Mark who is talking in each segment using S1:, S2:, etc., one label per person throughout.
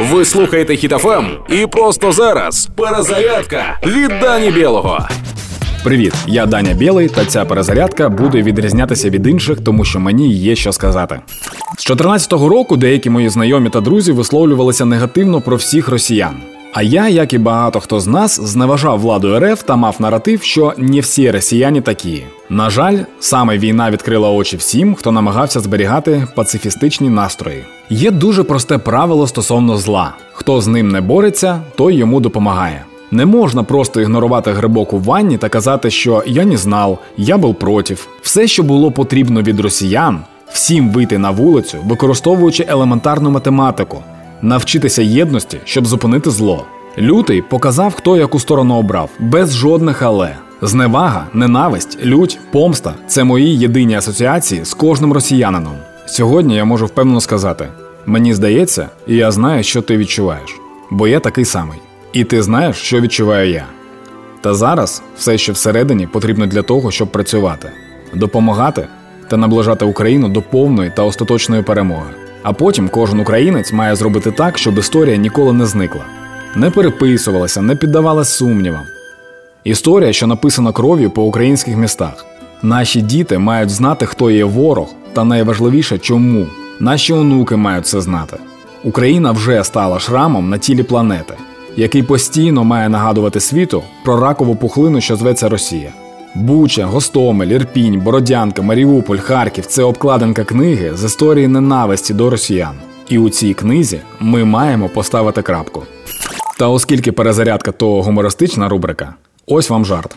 S1: Ви слухаєте Хітофем і просто зараз перезарядка від Дані Білого.
S2: Привіт, я Даня Білий, та ця перезарядка буде відрізнятися від інших, тому що мені є що сказати. З 2014 року деякі мої знайомі та друзі висловлювалися негативно про всіх росіян. А я, як і багато хто з нас, зневажав владу РФ та мав наратив, що не всі росіяни такі. На жаль, саме війна відкрила очі всім, хто намагався зберігати пацифістичні настрої. Є дуже просте правило стосовно зла: хто з ним не бореться, той йому допомагає. Не можна просто ігнорувати грибок у ванні та казати, що я не знав, я був против. Все, що було потрібно від росіян, всім вийти на вулицю, використовуючи елементарну математику, навчитися єдності, щоб зупинити зло. Лютий показав, хто яку сторону обрав, без жодних але. Зневага, ненависть, лють, помста це мої єдині асоціації з кожним росіянином. Сьогодні я можу впевнено сказати: мені здається, і я знаю, що ти відчуваєш, бо я такий самий. І ти знаєш, що відчуваю я. Та зараз все, що всередині, потрібно для того, щоб працювати, допомагати та наближати Україну до повної та остаточної перемоги. А потім кожен українець має зробити так, щоб історія ніколи не зникла, не переписувалася, не піддавалася сумнівам. Історія, що написана кров'ю по українських містах. Наші діти мають знати, хто є ворог, та найважливіше, чому. Наші онуки мають це знати. Україна вже стала шрамом на тілі планети, який постійно має нагадувати світу про ракову пухлину, що зветься Росія. Буча, Гостомель, Ірпінь, Бородянка, Маріуполь, Харків це обкладинка книги з історії ненависті до росіян. І у цій книзі ми маємо поставити крапку. Та оскільки перезарядка то гумористична рубрика, ось вам жарт.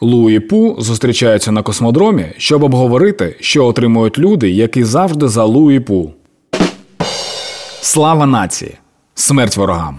S2: Лу і Пу зустрічаються на космодромі, щоб обговорити, що отримують люди, які завжди за Лу і Пу. Слава нації! Смерть ворогам!